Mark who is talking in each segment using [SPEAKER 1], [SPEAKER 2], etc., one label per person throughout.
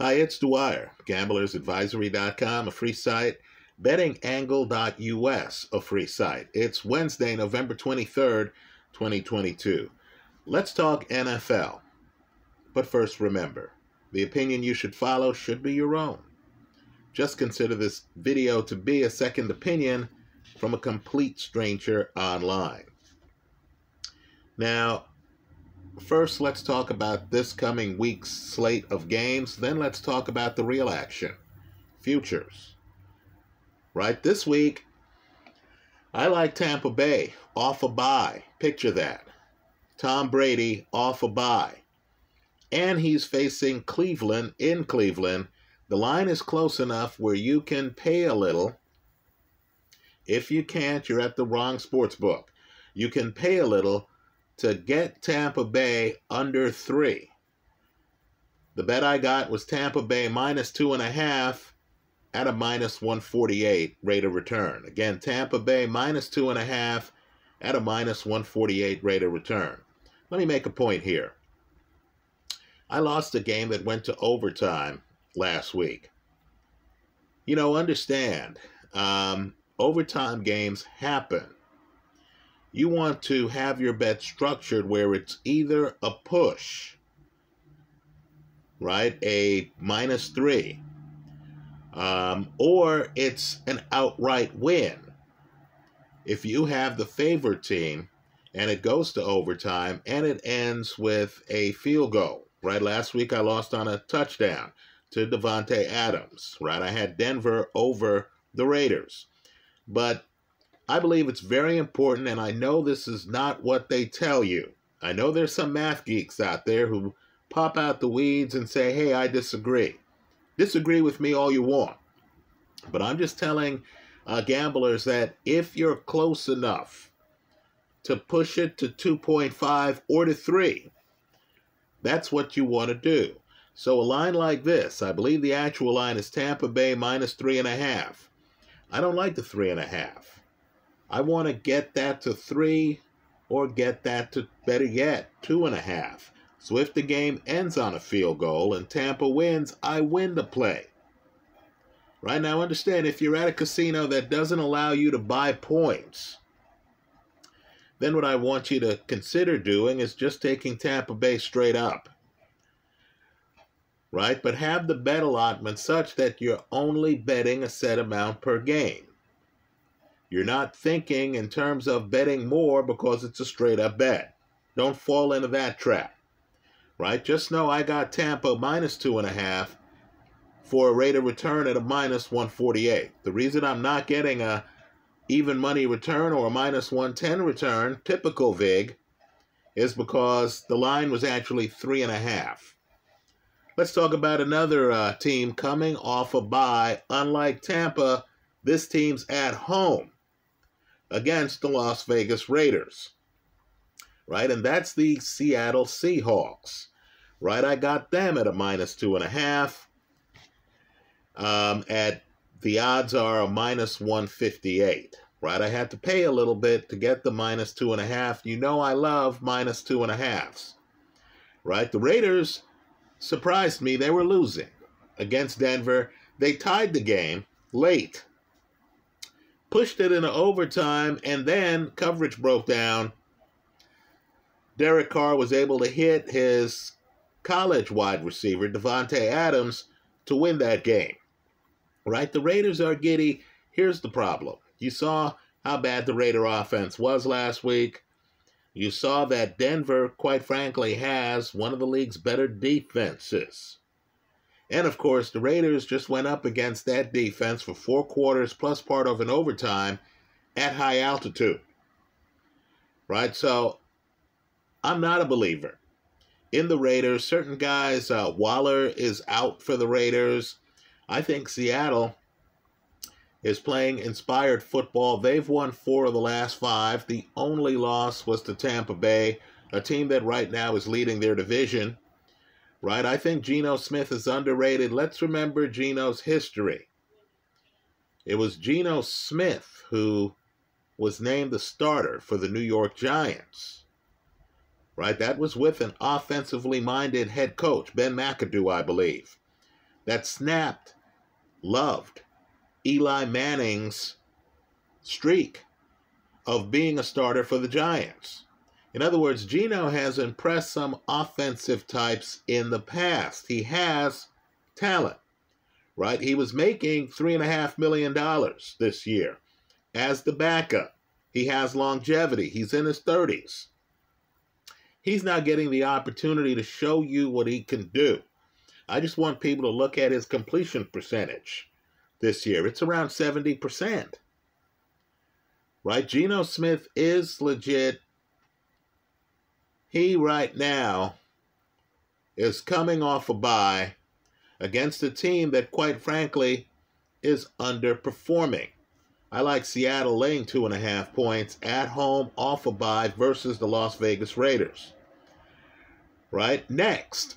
[SPEAKER 1] Hi, it's Dwyer, gamblersadvisory.com, a free site, bettingangle.us, a free site. It's Wednesday, November 23rd, 2022. Let's talk NFL. But first, remember the opinion you should follow should be your own. Just consider this video to be a second opinion from a complete stranger online. Now, first, let's talk about this coming week's slate of games. Then, let's talk about the real action futures. Right this week, I like Tampa Bay off a bye. Picture that. Tom Brady off a bye. And he's facing Cleveland in Cleveland. The line is close enough where you can pay a little. If you can't, you're at the wrong sports book. You can pay a little to get Tampa Bay under three. The bet I got was Tampa Bay minus two and a half at a minus 148 rate of return. Again, Tampa Bay minus two and a half at a minus 148 rate of return. Let me make a point here. I lost a game that went to overtime last week. You know, understand, um, overtime games happen. You want to have your bet structured where it's either a push, right, a minus three, um, or it's an outright win. If you have the favorite team and it goes to overtime and it ends with a field goal, right? Last week I lost on a touchdown to Davante Adams, right? I had Denver over the Raiders. But I believe it's very important, and I know this is not what they tell you. I know there's some math geeks out there who pop out the weeds and say, hey, I disagree. Disagree with me all you want. But I'm just telling uh, gamblers that if you're close enough to push it to 2.5 or to 3, that's what you want to do. So a line like this, I believe the actual line is Tampa Bay minus three and a half. I don't like the three and a half. I want to get that to three or get that to better yet, two and a half. So if the game ends on a field goal and Tampa wins, I win the play. Right now, understand if you're at a casino that doesn't allow you to buy points, then what I want you to consider doing is just taking Tampa Bay straight up right? But have the bet allotment such that you're only betting a set amount per game. You're not thinking in terms of betting more because it's a straight up bet. Don't fall into that trap, right? Just know I got Tampa minus two and a half for a rate of return at a minus 148. The reason I'm not getting a even money return or a minus 110 return, typical VIG, is because the line was actually three and a half. Let's talk about another uh, team coming off a bye. Unlike Tampa, this team's at home against the Las Vegas Raiders. Right? And that's the Seattle Seahawks. Right? I got them at a minus two and a half. Um, at the odds are a minus 158. Right? I had to pay a little bit to get the minus two and a half. You know I love minus two and a halves. Right? The Raiders surprised me. They were losing against Denver. They tied the game late, pushed it into overtime, and then coverage broke down. Derek Carr was able to hit his college wide receiver, Davante Adams, to win that game. Right? The Raiders are giddy. Here's the problem. You saw how bad the Raider offense was last week. You saw that Denver, quite frankly, has one of the league's better defenses. And of course, the Raiders just went up against that defense for four quarters plus part of an overtime at high altitude. Right? So I'm not a believer in the Raiders. Certain guys, uh, Waller is out for the Raiders. I think Seattle is playing inspired football. They've won four of the last five. The only loss was to Tampa Bay, a team that right now is leading their division. Right? I think Geno Smith is underrated. Let's remember Geno's history. It was Geno Smith who was named the starter for the New York Giants. Right? That was with an offensively minded head coach, Ben McAdoo, I believe. that snapped, loved Eli Manning's streak of being a starter for the Giants. In other words, Geno has impressed some offensive types in the past. He has talent, right? He was making $3.5 million this year as the backup. He has longevity. He's in his 30s. He's not getting the opportunity to show you what he can do. I just want people to look at his completion percentage this year. It's around 70%. Right? Geno Smith is legit. He right now is coming off a bye against a team that, quite frankly, is underperforming. I like Seattle laying two and a half points at home off a bye versus the Las Vegas Raiders. Right? Next,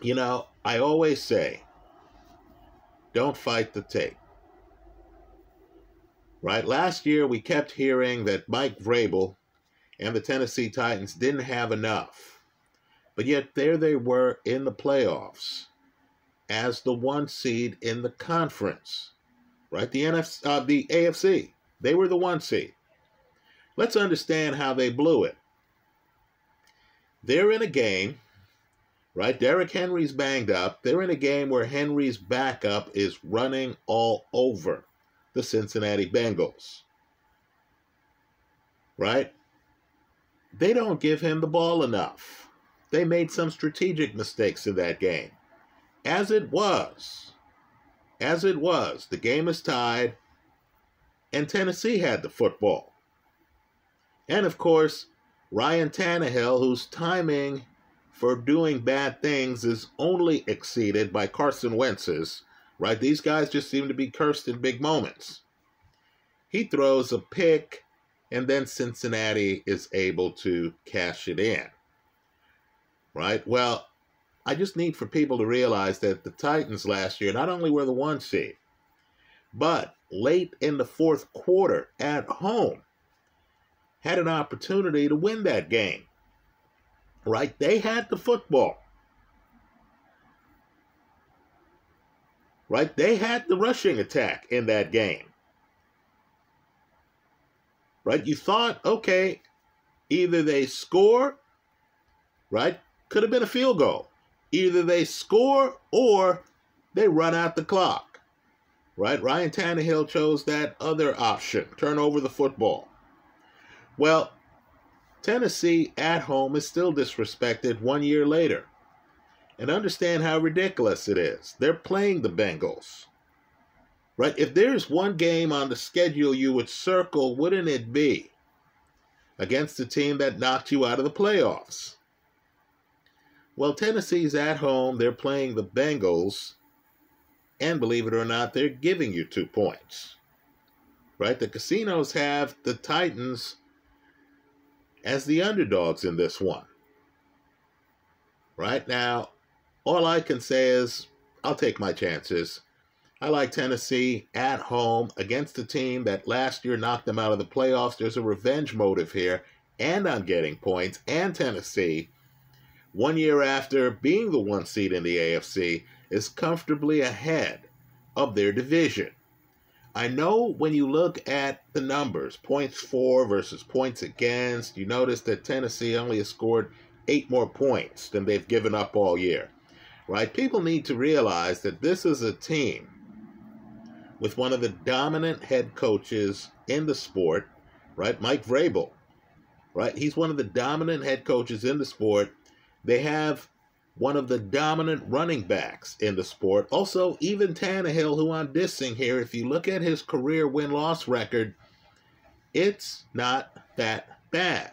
[SPEAKER 1] you know, I always say, don't fight the tape. Right? Last year, we kept hearing that Mike Vrabel and the Tennessee Titans didn't have enough. But yet, there they were in the playoffs as the one seed in the conference right? The NFC, uh, the AFC, they were the one seed. Let's understand how they blew it. They're in a game, right? Derrick Henry's banged up. They're in a game where Henry's backup is running all over the Cincinnati Bengals, right? They don't give him the ball enough. They made some strategic mistakes in that game. As it was, as it was, the game is tied, and Tennessee had the football. And of course, Ryan Tannehill, whose timing for doing bad things is only exceeded by Carson Wentz's, right? These guys just seem to be cursed in big moments. He throws a pick, and then Cincinnati is able to cash it in. Right? Well, I just need for people to realize that the Titans last year not only were the one seed, but late in the fourth quarter at home had an opportunity to win that game. Right? They had the football. Right? They had the rushing attack in that game. Right? You thought, okay, either they score, right? Could have been a field goal. Either they score or they run out the clock. Right? Ryan Tannehill chose that other option, turn over the football. Well, Tennessee at home is still disrespected one year later. And understand how ridiculous it is. They're playing the Bengals. Right? If there's one game on the schedule you would circle, wouldn't it be against the team that knocked you out of the playoffs? Well, Tennessee's at home. They're playing the Bengals. And believe it or not, they're giving you two points. Right? The casinos have the Titans as the underdogs in this one. Right now, all I can say is I'll take my chances. I like Tennessee at home against a team that last year knocked them out of the playoffs. There's a revenge motive here, and I'm getting points, and Tennessee one year after being the one seed in the AFC, is comfortably ahead of their division. I know when you look at the numbers, points for versus points against, you notice that Tennessee only has scored eight more points than they've given up all year. Right? People need to realize that this is a team with one of the dominant head coaches in the sport, right? Mike Vrabel, right? He's one of the dominant head coaches in the sport they have one of the dominant running backs in the sport. Also, even Tannehill, who I'm dissing here, if you look at his career win loss record, it's not that bad.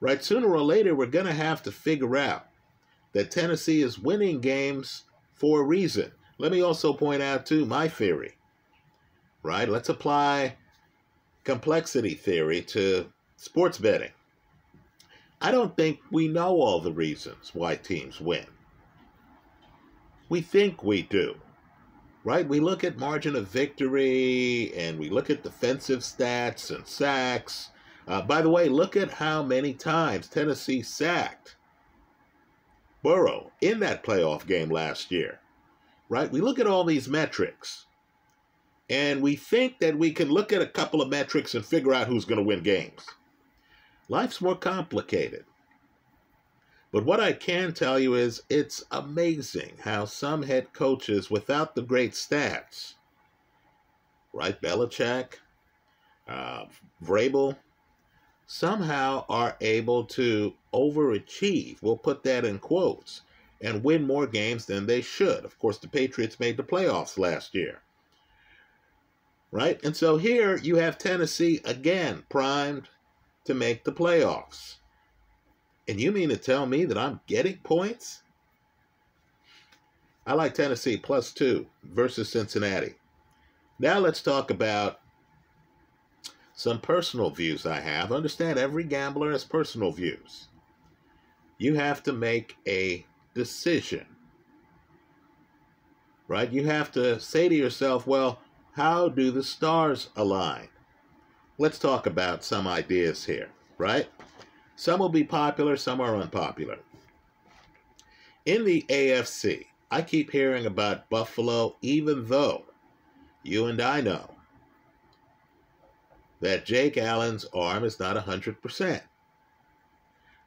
[SPEAKER 1] Right? Sooner or later, we're going to have to figure out that Tennessee is winning games for a reason. Let me also point out, too, my theory. Right? Let's apply complexity theory to sports betting. I don't think we know all the reasons why teams win. We think we do, right? We look at margin of victory and we look at defensive stats and sacks. Uh, by the way, look at how many times Tennessee sacked Burrow in that playoff game last year. Right? We look at all these metrics and we think that we can look at a couple of metrics and figure out who's going to win games. Life's more complicated. But what I can tell you is it's amazing how some head coaches, without the great stats, right, Belichick, uh, Vrabel, somehow are able to overachieve. We'll put that in quotes and win more games than they should. Of course, the Patriots made the playoffs last year. Right? And so here you have Tennessee again primed to make the playoffs. And you mean to tell me that I'm getting points? I like Tennessee plus two versus Cincinnati. Now let's talk about some personal views I have. Understand every gambler has personal views. You have to make a decision. Right? You have to say to yourself, well, how do the stars align? Let's talk about some ideas here, right? Some will be popular, some are unpopular. In the AFC, I keep hearing about Buffalo, even though you and I know that Jake Allen's arm is not 100%.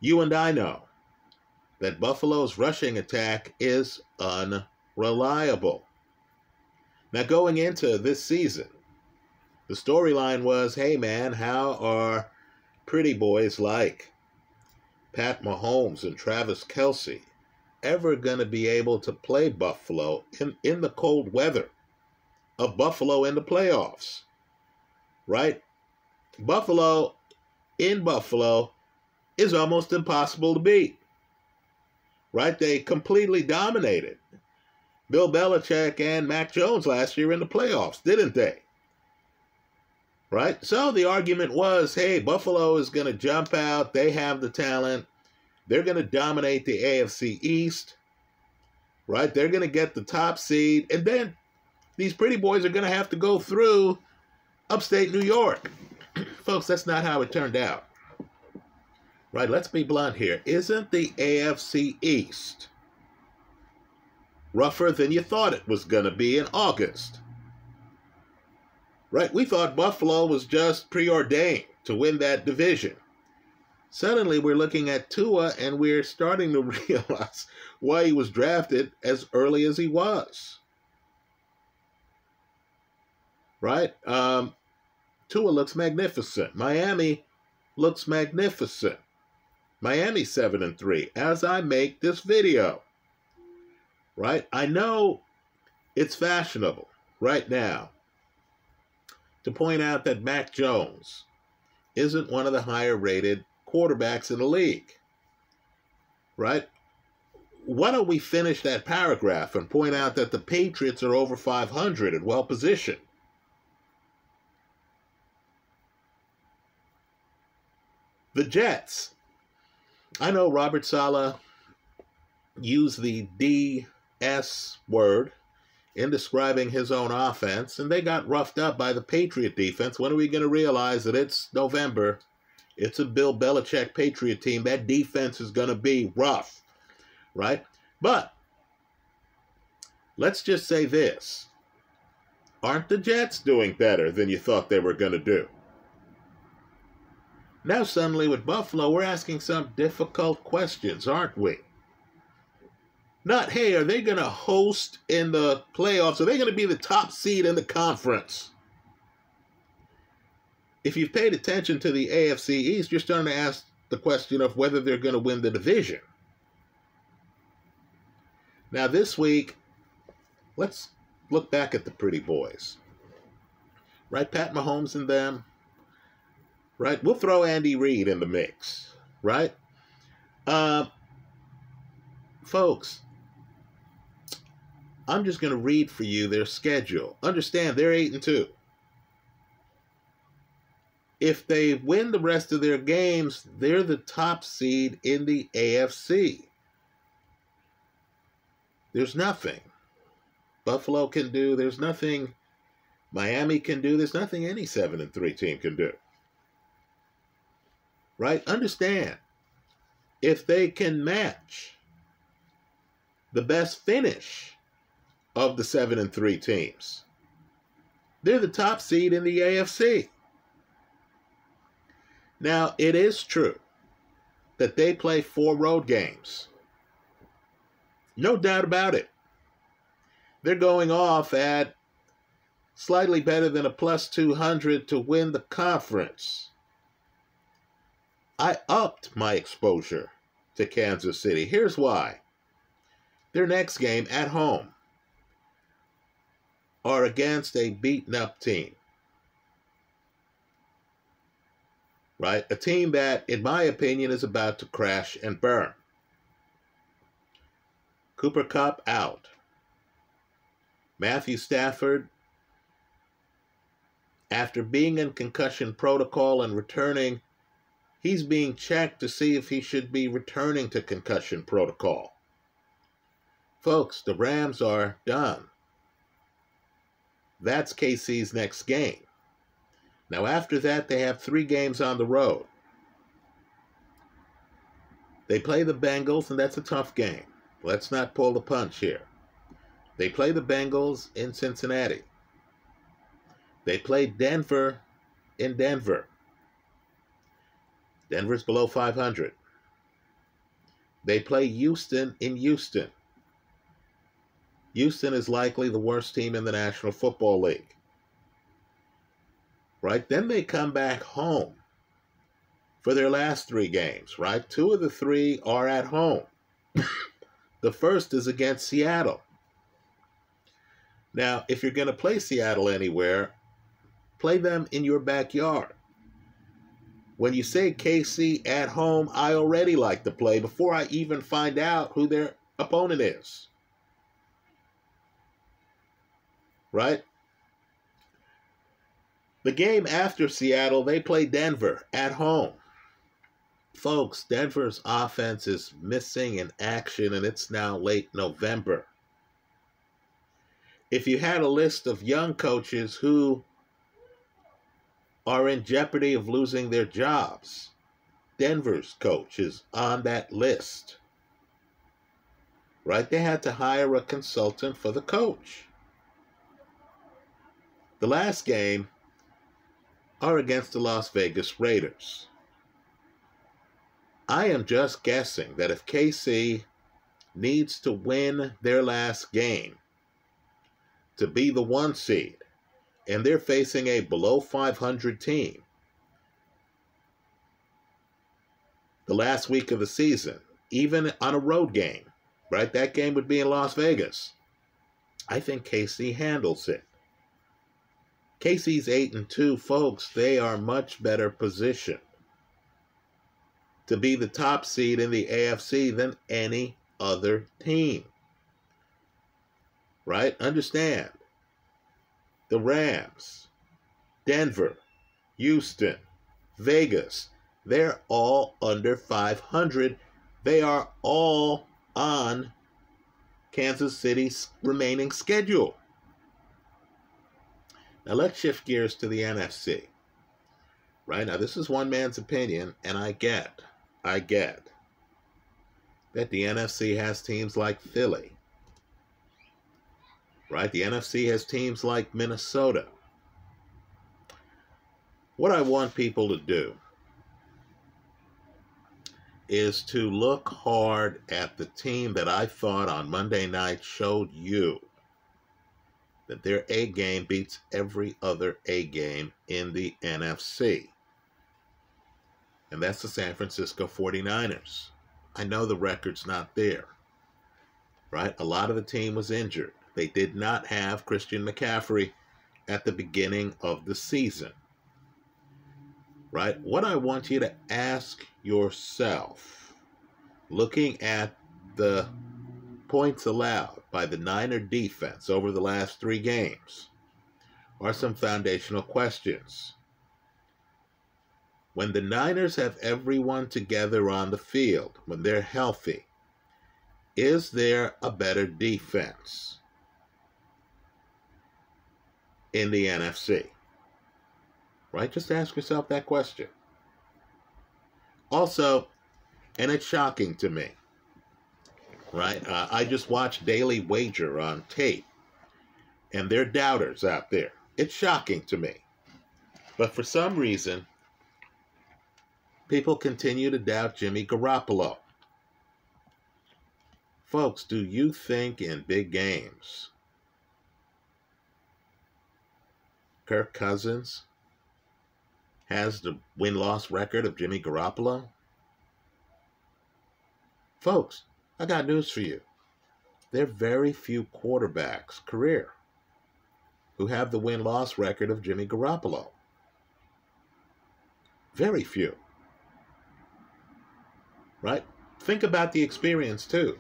[SPEAKER 1] You and I know that Buffalo's rushing attack is unreliable. Now, going into this season, the storyline was hey, man, how are pretty boys like Pat Mahomes and Travis Kelce ever going to be able to play Buffalo in, in the cold weather of Buffalo in the playoffs? Right? Buffalo in Buffalo is almost impossible to beat right? They completely dominated Bill Belichick and Mac Jones last year in the playoffs, didn't they? Right? So the argument was hey, Buffalo is going to jump out. They have the talent. They're going to dominate the AFC East. Right? They're going to get the top seed. And then these pretty boys are going to have to go through upstate New York. Folks, that's not how it turned out right? Let's be blunt here. Isn't the AFC East rougher than you thought it was going to be in August? Right? We thought Buffalo was just preordained to win that division. Suddenly, we're looking at Tua and we're starting to realize why he was drafted as early as he was. Right? Um, Tua looks magnificent. Miami looks magnificent. Miami 7 and 3 as I make this video. Right? I know it's fashionable right now to point out that Mac Jones isn't one of the higher rated quarterbacks in the league. Right? Why don't we finish that paragraph and point out that the Patriots are over 500 and well positioned? The Jets I know Robert Saleh used the DS word in describing his own offense, and they got roughed up by the Patriot defense. When are we going to realize that it's November? It's a Bill Belichick Patriot team. That defense is going to be rough, right? But let's just say this aren't the Jets doing better than you thought they were going to do? Now, suddenly with Buffalo, we're asking some difficult questions, aren't we? Not, hey, are they going to host in the playoffs? Are they going to be the top seed in the conference? If you've paid attention to the AFC East, you're starting to ask the question of whether they're going to win the division. Now, this week, let's look back at the pretty boys. Right? Pat Mahomes and them, right? We'll throw Andy Reid in the mix, right? Uh, folks, I'm just going to read for you their schedule. Understand, they're 8 and 2. If they win the rest of their games, they're the top seed in the AFC. There's nothing Buffalo can do. There's nothing Miami can do. There's nothing any 7 and 3 team can do right? Understand, if they can match the best finish of the 7 and 3 teams. They're the top seed in the AFC. Now, it is true that they play four road games. No doubt about it. They're going off at slightly better than a plus 200 to win the conference. I upped my exposure to Kansas City. Here's why. Their next game at home are against a beaten up team. Right? A team that, in my opinion, is about to crash and burn. Cooper Kupp out. Matthew Stafford, after being in concussion protocol and returning, he's being checked to see if he should be returning to concussion protocol. Folks, the Rams are done. That's KC's next game. Now, after that, they have three games on the road. They play the Bengals, and that's a tough game. Let's not pull the punch here. They play the Bengals in Cincinnati. They play Denver in Denver. Denver's below 500. They play Houston in Houston. Houston is likely the worst team in the National Football League. Right? Then they come back home for their last three games, right? Two of the three are at home. the first is against Seattle. Now, if you're going to play Seattle anywhere, play them in your backyard. When you say KC at home, I already like to play before I even find out who their opponent is. right? The game after Seattle, they play Denver at home. Folks, Denver's offense is missing in action, and it's now late November. If you had a list of young coaches who are in jeopardy of losing their jobs, Denver's coach is on that list. Right? They had to hire a consultant for the coach. The last game are against the Las Vegas Raiders. I am just guessing that if KC needs to win their last game to be the one seed, and they're facing a below 500 team the last week of the season, even on a road game, right? That game would be in Las Vegas. I think KC handles it. KC's 8 and 2, folks, they are much better positioned to be the top seed in the AFC than any other team. Right? Understand. The Rams, Denver, Houston, Vegas, they're all under 500. They are all on Kansas City's remaining schedule. Now let's shift gears to the NFC. Right now, this is one man's opinion, and I get, I get that the NFC has teams like Philly. Right? The NFC has teams like Minnesota. What I want people to do is to look hard at the team that I thought on Monday night showed you that their A game beats every other A game in the NFC. And that's the San Francisco 49ers. I know the record's not there, right? A lot of the team was injured. They did not have Christian McCaffrey at the beginning of the season, right? What I want you to ask yourself, looking at the points allowed by the Niner defense over the last three games are some foundational questions. When the Niners have everyone together on the field, when they're healthy, is there a better defense in the NFC? Right? Just ask yourself that question. Also, and it's shocking to me, right? Uh, I just watched Daily Wager on tape And there are doubters out there. It's shocking to me. But for some reason, people continue to doubt Jimmy Garoppolo. Folks, do you think in big games Kirk Cousins has the win loss record of Jimmy Garoppolo? Folks, I got news for you. There are very few quarterbacks, career, who have the win loss record of Jimmy Garoppolo. Very few. Right? Think about the experience too.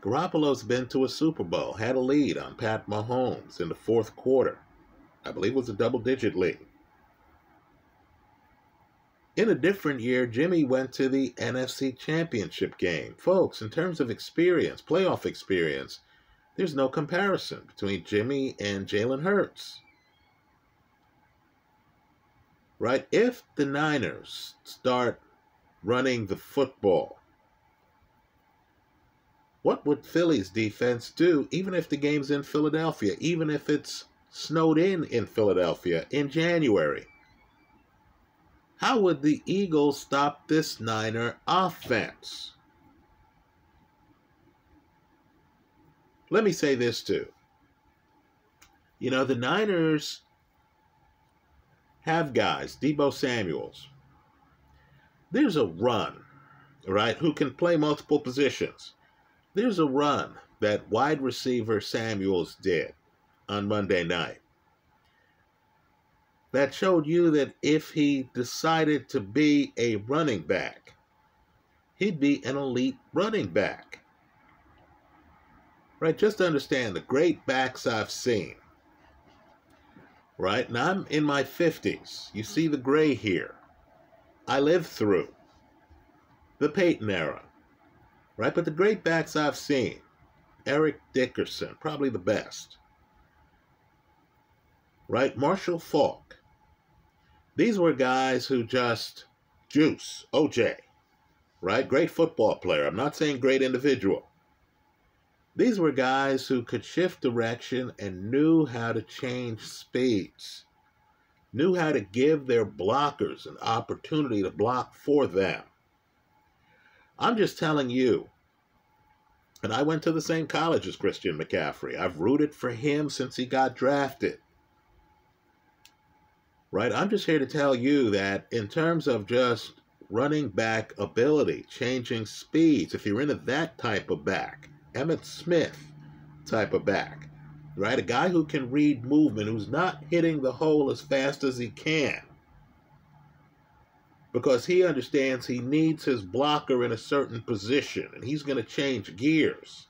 [SPEAKER 1] Garoppolo's been to a Super Bowl, had a lead on Pat Mahomes in the fourth quarter. I believe it was a double digit lead. In a different year, Jimmy went to the NFC Championship game. Folks, in terms of experience, playoff experience, there's no comparison between Jimmy and Jalen Hurts. Right? If the Niners start running the football, what would Philly's defense do even if the game's in Philadelphia, even if it's snowed in in Philadelphia in January? How would the Eagles stop this Niner offense? Let me say this too. You know, the Niners have guys, Deebo Samuels. There's a run, right, who can play multiple positions. There's a run that wide receiver Samuels did on Monday night that showed you that if he decided to be a running back, he'd be an elite running back. Right? Just understand the great backs I've seen. Right? And I'm in my 50s. You see the gray here. I lived through the Peyton era. Right? But the great backs I've seen, Eric Dickerson, probably the best. Right? Marshall Faulk, these were guys who just juice, OJ, right? Great football player. I'm not saying great individual. These were guys who could shift direction and knew how to change speeds, knew how to give their blockers an opportunity to block for them. I'm just telling you, and I went to the same college as Christian McCaffrey. I've rooted for him since he got drafted right? I'm just here to tell you that in terms of just running back ability, changing speeds, if you're into that type of back, Emmitt Smith type of back, right? A guy who can read movement, who's not hitting the hole as fast as he can. Because he understands he needs his blocker in a certain position and he's going to change gears.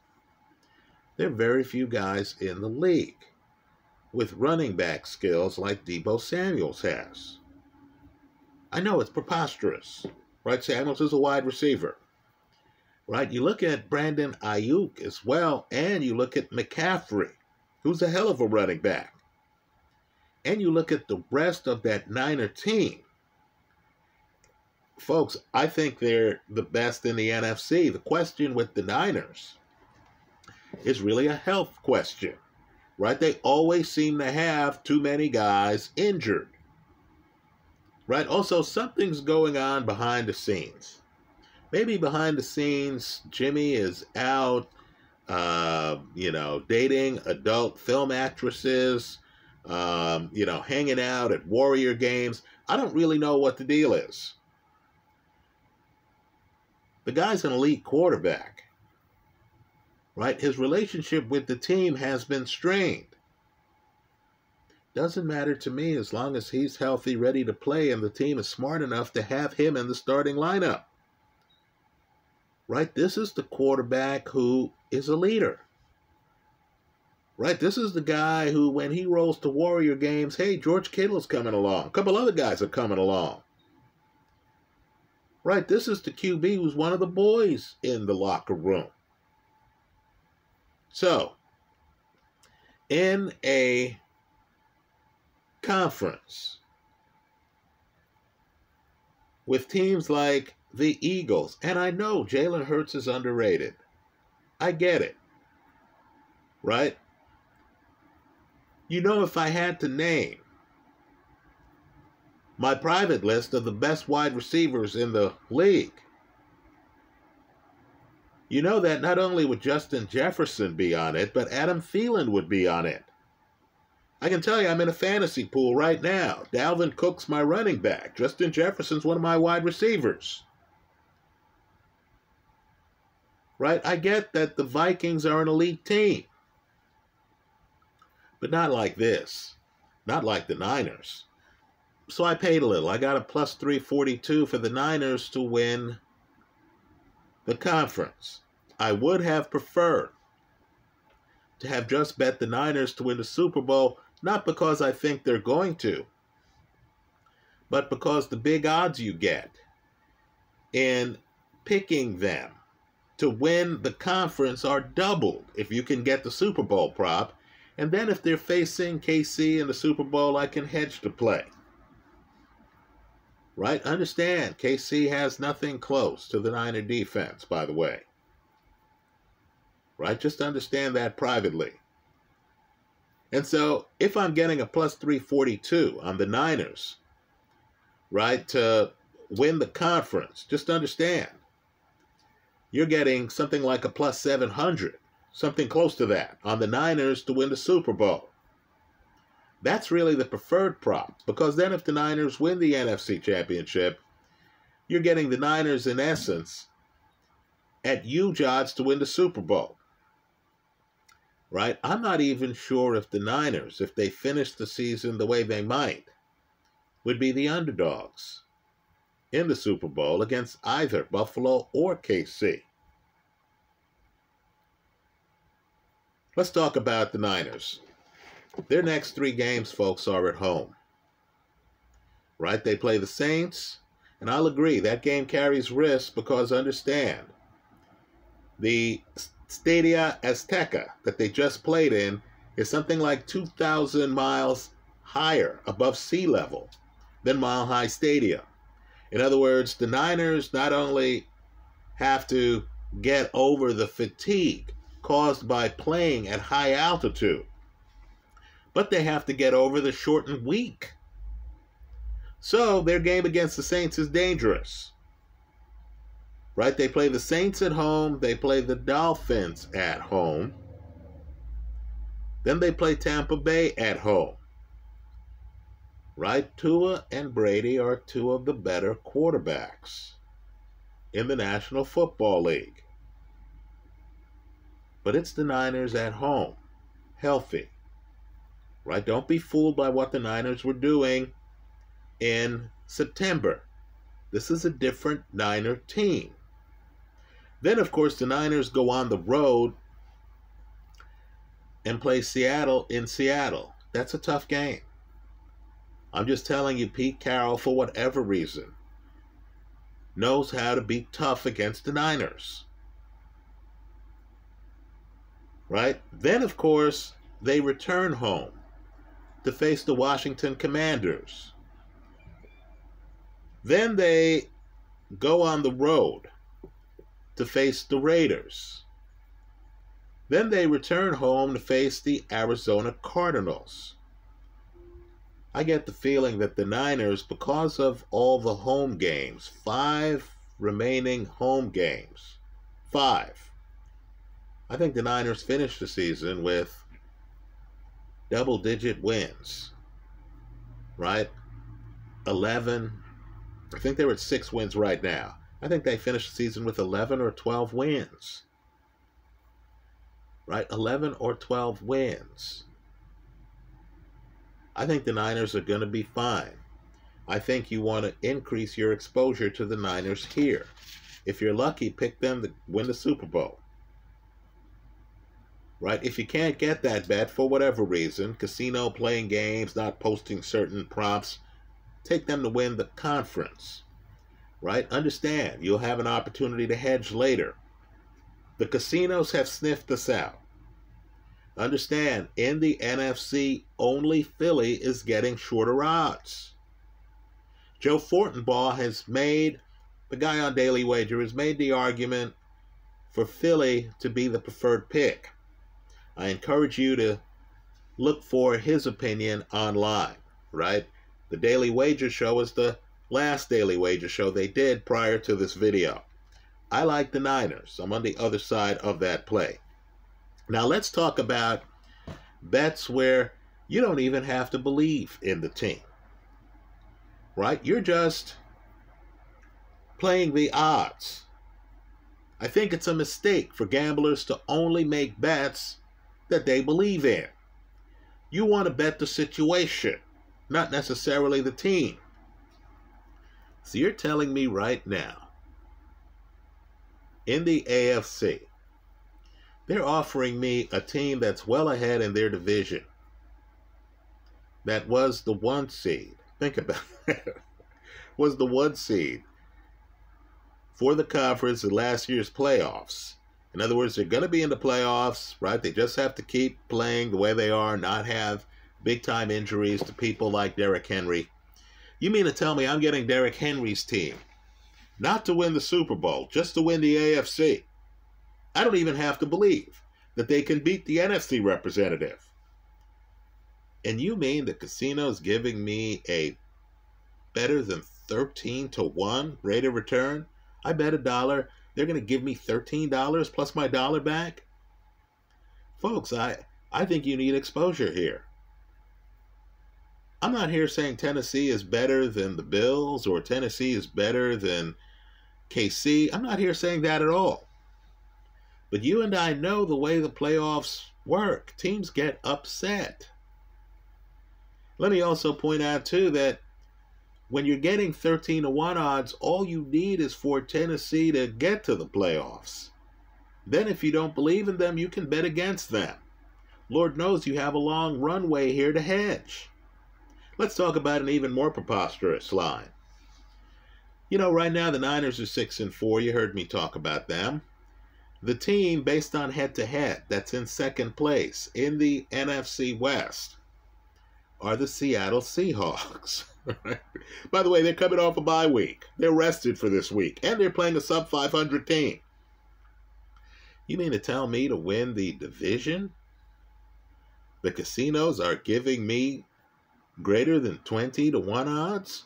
[SPEAKER 1] There are very few guys in the league with running back skills like Deebo Samuels has. I know it's preposterous, right? Samuels is a wide receiver, right? You look at Brandon Aiyuk as well, and you look at McCaffrey, who's a hell of a running back. And you look at the rest of that Niner team. Folks, I think they're the best in the NFC. The question with the Niners is really a health question right? They always seem to have too many guys injured, right? Also, something's going on behind the scenes. Maybe behind the scenes, Jimmy is out, uh, you know, dating adult film actresses, um, you know, hanging out at Warrior games. I don't really know what the deal is. The guy's an elite quarterback right? His relationship with the team has been strained. Doesn't matter to me as long as he's healthy, ready to play, and the team is smart enough to have him in the starting lineup. Right? This is the quarterback who is a leader. Right? This is the guy who, when he rolls to Warrior games, hey, George Kittle's coming along. A couple other guys are coming along. Right? This is the QB who's one of the boys in the locker room. So, in a conference with teams like the Eagles, and I know Jalen Hurts is underrated. I get it. Right? You know, if I had to name my private list of the best wide receivers in the league, you know that not only would Justin Jefferson be on it, but Adam Thielen would be on it. I can tell you I'm in a fantasy pool right now. Dalvin Cook's my running back. Justin Jefferson's one of my wide receivers. Right? I get that the Vikings are an elite team. But not like this. Not like the Niners. So I paid a little. I got a plus 342 for the Niners to win the conference. I would have preferred to have just bet the Niners to win the Super Bowl not because I think they're going to, but because the big odds you get in picking them to win the conference are doubled if you can get the Super Bowl prop. And then if they're facing KC in the Super Bowl, I can hedge to play. Right? Understand, KC has nothing close to the Niner defense, by the way. Right? Just understand that privately. And so if I'm getting a plus 342 on the Niners, right, to win the conference, just understand you're getting something like a plus 700, something close to that on the Niners to win the Super Bowl. That's really the preferred prop because then if the Niners win the NFC Championship, you're getting the Niners in essence at huge odds to win the Super Bowl right? I'm not even sure if the Niners, if they finish the season the way they might, would be the underdogs in the Super Bowl against either Buffalo or KC. Let's talk about the Niners. Their next three games, folks, are at home. Right? They play the Saints, and I'll agree that game carries risk because understand the Stadia Azteca that they just played in is something like 2,000 miles higher above sea level than Mile High Stadium. In other words, the Niners not only have to get over the fatigue caused by playing at high altitude, but they have to get over the shortened week. So their game against the Saints is dangerous right? They play the Saints at home, they play the Dolphins at home. Then they play Tampa Bay at home. Right? Tua and Brady are two of the better quarterbacks in the National Football League. But it's the Niners at home, healthy. Right? Don't be fooled by what the Niners were doing in September. This is a different Niner team. Then, of course, the Niners go on the road and play Seattle in Seattle. That's a tough game. I'm just telling you, Pete Carroll, for whatever reason, knows how to be tough against the Niners. Right? Then, of course, they return home to face the Washington Commanders. Then they go on the road to face the Raiders. Then they return home to face the Arizona Cardinals. I get the feeling that the Niners, because of all the home games, five remaining home games, five, I think the Niners finish the season with double digit wins, right? 11, I think they're at six wins right now. I think they finished the season with 11 or 12 wins. Right? 11 or 12 wins. I think the Niners are going to be fine. I think you want to increase your exposure to the Niners here. If you're lucky, pick them to win the Super Bowl. Right? If you can't get that bet for whatever reason, casino playing games, not posting certain props, take them to win the conference right? Understand, you'll have an opportunity to hedge later. The casinos have sniffed us out. Understand, in the NFC, only Philly is getting shorter odds. Joe Fortenbaugh has made, the guy on Daily Wager has made the argument for Philly to be the preferred pick. I encourage you to look for his opinion online, right? The Daily Wager Show is the last Daily Wager Show they did prior to this video. I like the Niners. I'm on the other side of that play. Now let's talk about bets where you don't even have to believe in the team. Right? You're just playing the odds. I think it's a mistake for gamblers to only make bets that they believe in. You want to bet the situation, not necessarily the team. So you're telling me right now, in the AFC, they're offering me a team that's well ahead in their division. That was the one seed. Think about it. was the one seed for the conference in last year's playoffs. In other words, they're going to be in the playoffs, right? They just have to keep playing the way they are, not have big time injuries to people like Derrick Henry. You mean to tell me I'm getting Derrick Henry's team not to win the Super Bowl, just to win the AFC? I don't even have to believe that they can beat the NFC representative. And you mean the casino's giving me a better than 13 to 1 rate of return? I bet a dollar they're going to give me $13 plus my dollar back? Folks, I, I think you need exposure here. I'm not here saying Tennessee is better than the Bills or Tennessee is better than KC. I'm not here saying that at all. But you and I know the way the playoffs work. Teams get upset. Let me also point out, too, that when you're getting 13 to 1 odds, all you need is for Tennessee to get to the playoffs. Then, if you don't believe in them, you can bet against them. Lord knows you have a long runway here to hedge. Let's talk about an even more preposterous line. You know, right now the Niners are 6 and 4. You heard me talk about them. The team, based on head to head, that's in second place in the NFC West are the Seattle Seahawks. By the way, they're coming off a bye week. They're rested for this week, and they're playing a sub 500 team. You mean to tell me to win the division? The casinos are giving me greater than 20 to 1 odds?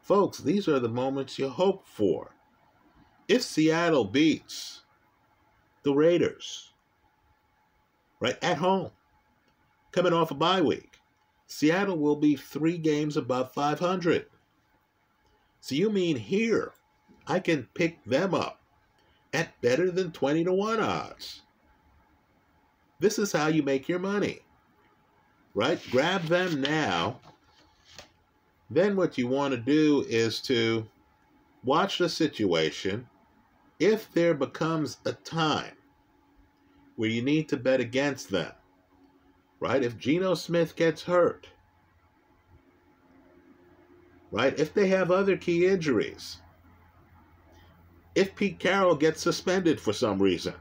[SPEAKER 1] Folks, these are the moments you hope for. If Seattle beats the Raiders, right at home, coming off a bye week, Seattle will be three games above 500. So you mean here, I can pick them up at better than 20 to 1 odds. This is how you make your money, right? Grab them now. Then what you want to do is to watch the situation. If there becomes a time where you need to bet against them, right? If Geno Smith gets hurt, right? If they have other key injuries, if Pete Carroll gets suspended for some reason,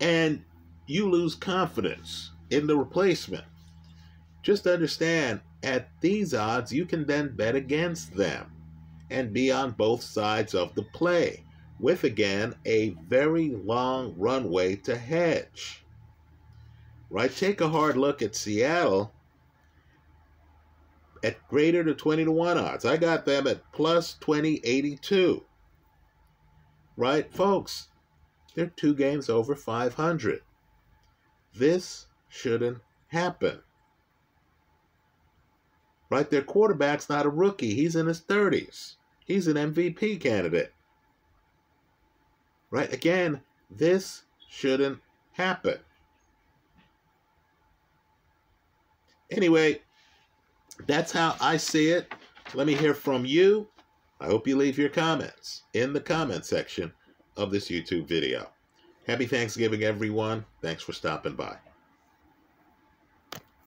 [SPEAKER 1] and you lose confidence in the replacement, just understand at these odds, you can then bet against them and be on both sides of the play with again a very long runway to hedge right? Take a hard look at Seattle at greater to 20 to 1 odds. I got them at plus 2082. Right, folks? They're two games over 500. This shouldn't happen. Right? Their quarterback's not a rookie. He's in his 30s. He's an MVP candidate. Right? Again, this shouldn't happen. Anyway, that's how I see it. Let me hear from you. I hope you leave your comments in the comment section of this YouTube video. Happy Thanksgiving, everyone. Thanks for stopping by.